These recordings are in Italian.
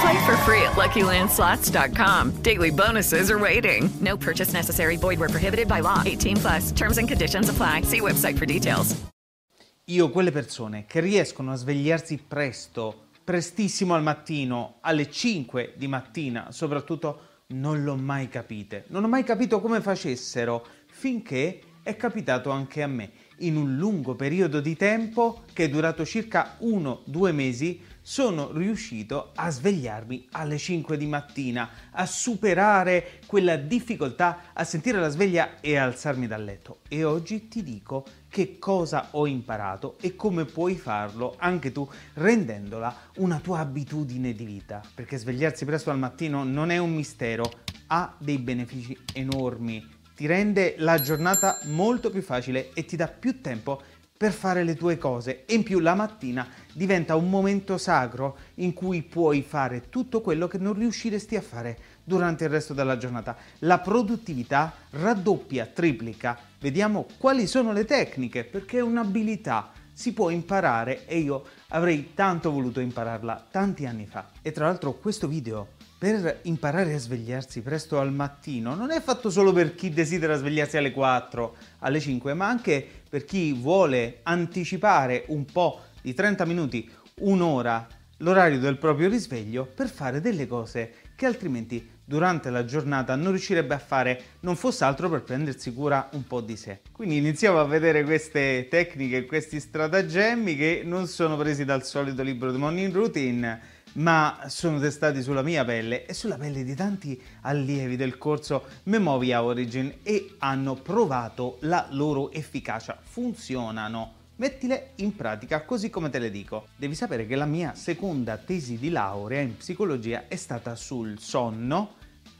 Play for free at LuckyLandSlots.com. Daily bonuses are waiting. No purchase necessary. Void where prohibited by law. 18 plus. Terms and conditions apply. See website for details. Io quelle persone che riescono a svegliarsi presto, prestissimo al mattino, alle 5 di mattina, soprattutto, non l'ho mai capite. Non ho mai capito come facessero finché è capitato anche a me. In un lungo periodo di tempo, che è durato circa 1-2 mesi, sono riuscito a svegliarmi alle 5 di mattina, a superare quella difficoltà, a sentire la sveglia e alzarmi dal letto. E oggi ti dico che cosa ho imparato e come puoi farlo anche tu rendendola una tua abitudine di vita. Perché svegliarsi presto al mattino non è un mistero, ha dei benefici enormi. Ti rende la giornata molto più facile e ti dà più tempo per fare le tue cose e in più la mattina diventa un momento sacro in cui puoi fare tutto quello che non riusciresti a fare durante il resto della giornata. La produttività raddoppia, triplica. Vediamo quali sono le tecniche perché è un'abilità, si può imparare e io avrei tanto voluto impararla tanti anni fa. E tra l'altro questo video per imparare a svegliarsi presto al mattino non è fatto solo per chi desidera svegliarsi alle 4, alle 5, ma anche per chi vuole anticipare un po' di 30 minuti, un'ora, l'orario del proprio risveglio per fare delle cose che altrimenti durante la giornata non riuscirebbe a fare, non fosse altro per prendersi cura un po' di sé. Quindi iniziamo a vedere queste tecniche, questi stratagemmi che non sono presi dal solito libro di Morning Routine ma sono testati sulla mia pelle e sulla pelle di tanti allievi del corso Memovia Origin e hanno provato la loro efficacia. Funzionano. Mettile in pratica così come te le dico. Devi sapere che la mia seconda tesi di laurea in psicologia è stata sul sonno,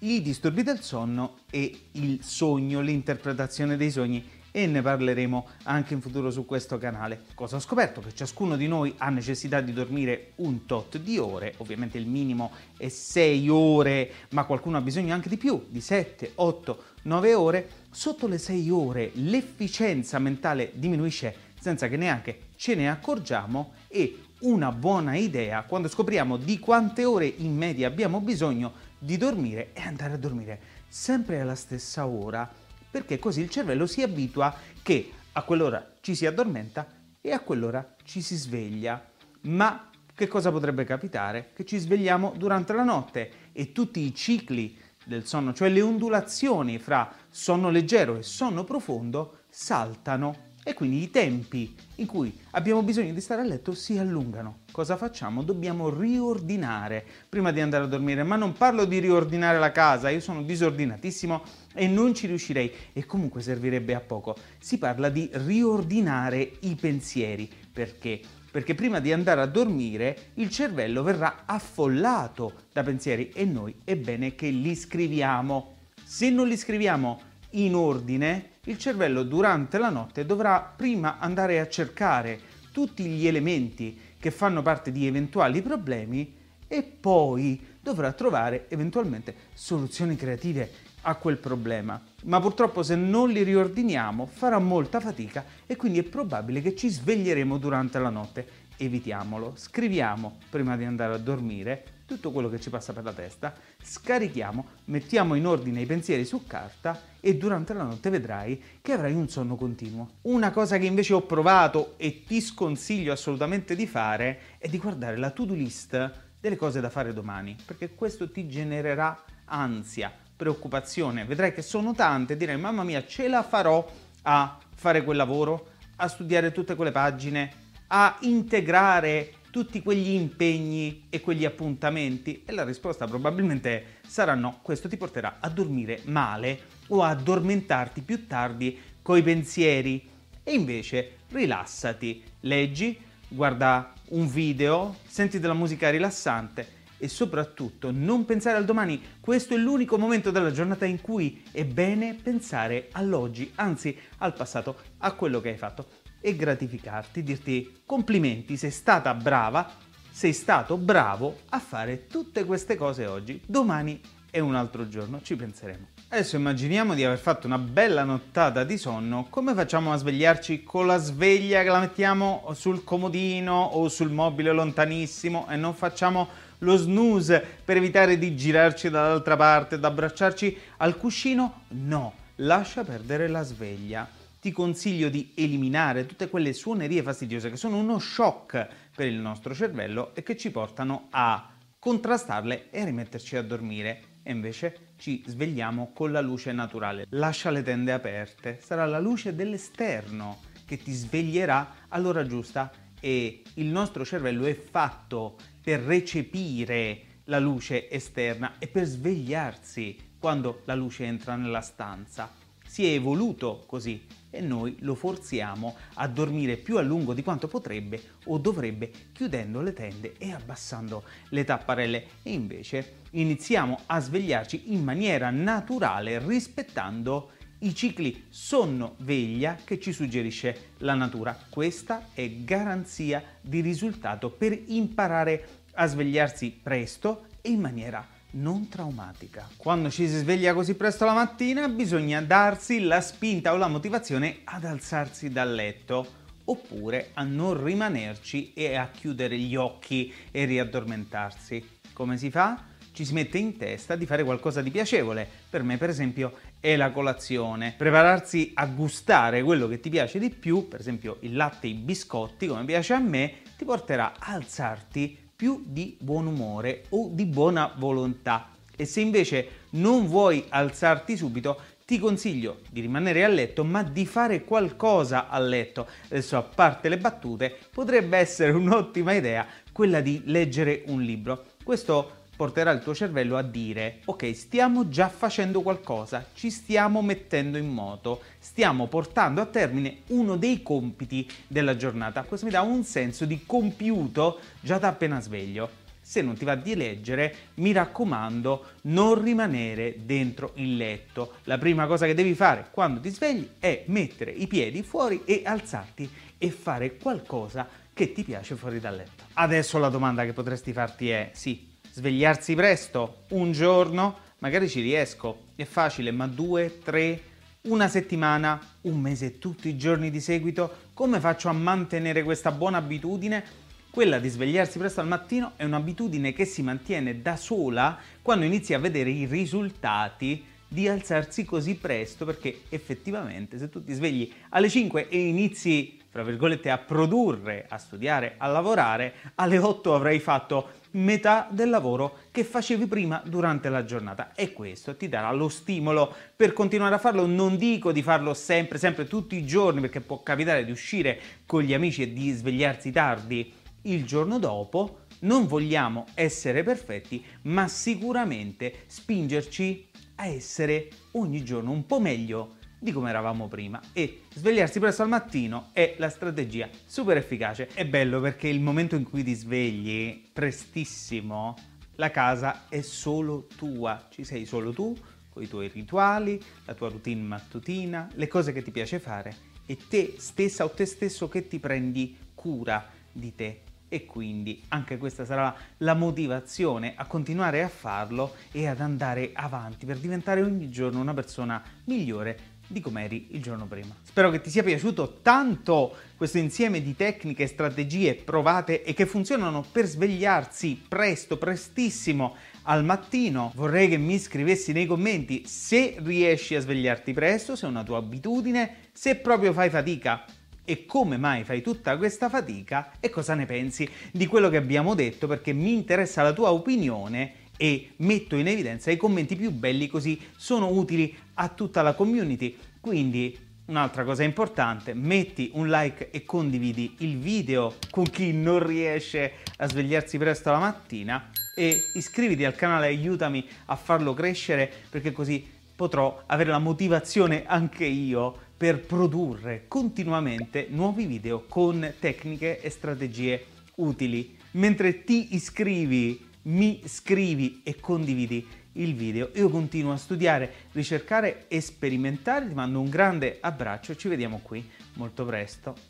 i disturbi del sonno e il sogno, l'interpretazione dei sogni e ne parleremo anche in futuro su questo canale. Cosa ho scoperto? Che ciascuno di noi ha necessità di dormire un tot di ore, ovviamente il minimo è 6 ore, ma qualcuno ha bisogno anche di più, di 7, 8, 9 ore. Sotto le 6 ore l'efficienza mentale diminuisce senza che neanche ce ne accorgiamo e una buona idea quando scopriamo di quante ore in media abbiamo bisogno di dormire è andare a dormire sempre alla stessa ora perché così il cervello si abitua che a quell'ora ci si addormenta e a quell'ora ci si sveglia. Ma che cosa potrebbe capitare? Che ci svegliamo durante la notte e tutti i cicli del sonno, cioè le ondulazioni fra sonno leggero e sonno profondo, saltano e quindi i tempi in cui abbiamo bisogno di stare a letto si allungano. Cosa facciamo? Dobbiamo riordinare prima di andare a dormire, ma non parlo di riordinare la casa, io sono disordinatissimo e non ci riuscirei e comunque servirebbe a poco. Si parla di riordinare i pensieri. Perché? Perché prima di andare a dormire il cervello verrà affollato da pensieri e noi è bene che li scriviamo. Se non li scriviamo in ordine, il cervello durante la notte dovrà prima andare a cercare tutti gli elementi che fanno parte di eventuali problemi e poi dovrà trovare eventualmente soluzioni creative a quel problema. Ma purtroppo se non li riordiniamo farà molta fatica e quindi è probabile che ci sveglieremo durante la notte. Evitiamolo, scriviamo prima di andare a dormire tutto quello che ci passa per la testa, scarichiamo, mettiamo in ordine i pensieri su carta e durante la notte vedrai che avrai un sonno continuo. Una cosa che invece ho provato e ti sconsiglio assolutamente di fare è di guardare la to-do list delle cose da fare domani, perché questo ti genererà ansia, preoccupazione. Vedrai che sono tante, direi mamma mia, ce la farò a fare quel lavoro, a studiare tutte quelle pagine, a integrare tutti quegli impegni e quegli appuntamenti? E la risposta probabilmente sarà no, questo ti porterà a dormire male o a addormentarti più tardi coi pensieri. E invece rilassati, leggi, guarda un video, senti della musica rilassante e soprattutto non pensare al domani. Questo è l'unico momento della giornata in cui è bene pensare all'oggi, anzi al passato, a quello che hai fatto e gratificarti, dirti complimenti, sei stata brava, sei stato bravo a fare tutte queste cose oggi. Domani è un altro giorno, ci penseremo. Adesso immaginiamo di aver fatto una bella nottata di sonno, come facciamo a svegliarci con la sveglia che la mettiamo sul comodino o sul mobile lontanissimo e non facciamo lo snooze per evitare di girarci dall'altra parte, ad abbracciarci al cuscino? No, lascia perdere la sveglia ti consiglio di eliminare tutte quelle suonerie fastidiose che sono uno shock per il nostro cervello e che ci portano a contrastarle e rimetterci a dormire. E invece ci svegliamo con la luce naturale. Lascia le tende aperte, sarà la luce dell'esterno che ti sveglierà all'ora giusta e il nostro cervello è fatto per recepire la luce esterna e per svegliarsi quando la luce entra nella stanza. Si è evoluto così e noi lo forziamo a dormire più a lungo di quanto potrebbe o dovrebbe chiudendo le tende e abbassando le tapparelle e invece iniziamo a svegliarci in maniera naturale rispettando i cicli sonno-veglia che ci suggerisce la natura. Questa è garanzia di risultato per imparare a svegliarsi presto e in maniera naturale non traumatica. Quando ci si sveglia così presto la mattina bisogna darsi la spinta o la motivazione ad alzarsi dal letto oppure a non rimanerci e a chiudere gli occhi e riaddormentarsi. Come si fa? Ci si mette in testa di fare qualcosa di piacevole. Per me, per esempio, è la colazione. Prepararsi a gustare quello che ti piace di più, per esempio il latte e i biscotti, come piace a me, ti porterà a alzarti più di buon umore o di buona volontà. E se invece non vuoi alzarti subito, ti consiglio di rimanere a letto, ma di fare qualcosa a letto. Adesso, a parte le battute, potrebbe essere un'ottima idea quella di leggere un libro. Questo porterà il tuo cervello a dire ok stiamo già facendo qualcosa, ci stiamo mettendo in moto, stiamo portando a termine uno dei compiti della giornata. Questo mi dà un senso di compiuto già da appena sveglio. Se non ti va di leggere, mi raccomando, non rimanere dentro il letto. La prima cosa che devi fare quando ti svegli è mettere i piedi fuori e alzarti e fare qualcosa che ti piace fuori dal letto. Adesso la domanda che potresti farti è: sì, svegliarsi presto, un giorno, magari ci riesco, è facile, ma due, tre, una settimana, un mese, tutti i giorni di seguito, come faccio a mantenere questa buona abitudine? Quella di svegliarsi presto al mattino è un'abitudine che si mantiene da sola quando inizi a vedere i risultati di alzarsi così presto, perché effettivamente se tu ti svegli alle 5 e inizi, fra virgolette, a produrre, a studiare, a lavorare, alle 8 avrai fatto metà del lavoro che facevi prima durante la giornata e questo ti darà lo stimolo per continuare a farlo. Non dico di farlo sempre, sempre tutti i giorni perché può capitare di uscire con gli amici e di svegliarsi tardi il giorno dopo. Non vogliamo essere perfetti, ma sicuramente spingerci a essere ogni giorno un po' meglio di come eravamo prima e svegliarsi presto al mattino è la strategia super efficace. È bello perché il momento in cui ti svegli prestissimo, la casa è solo tua, ci sei solo tu, con i tuoi rituali, la tua routine mattutina, le cose che ti piace fare e te stessa o te stesso che ti prendi cura di te. e quindi anche questa sarà la motivazione a continuare a farlo e ad andare avanti per diventare ogni giorno una persona migliore di come eri il giorno prima. Spero che ti sia piaciuto tanto questo insieme di tecniche e strategie provate e che funzionano per svegliarsi presto, prestissimo al mattino. Vorrei che mi scrivessi nei commenti se riesci a svegliarti presto, se è una tua abitudine, se proprio fai fatica e come mai fai tutta questa fatica e cosa ne pensi di quello che abbiamo detto perché mi interessa la tua opinione e metto in evidenza i commenti più belli così sono utili a tutta la community. Quindi un'altra cosa importante, metti un like e condividi il video con chi non riesce a svegliarsi presto la mattina e iscriviti al canale, aiutami a farlo crescere perché così potrò avere la motivazione anche io per produrre continuamente nuovi video con tecniche e strategie utili. Mentre ti iscrivi mi scrivi e condividi il video. Io continuo a studiare, ricercare e sperimentare. Ti mando un grande abbraccio, ci vediamo qui molto presto.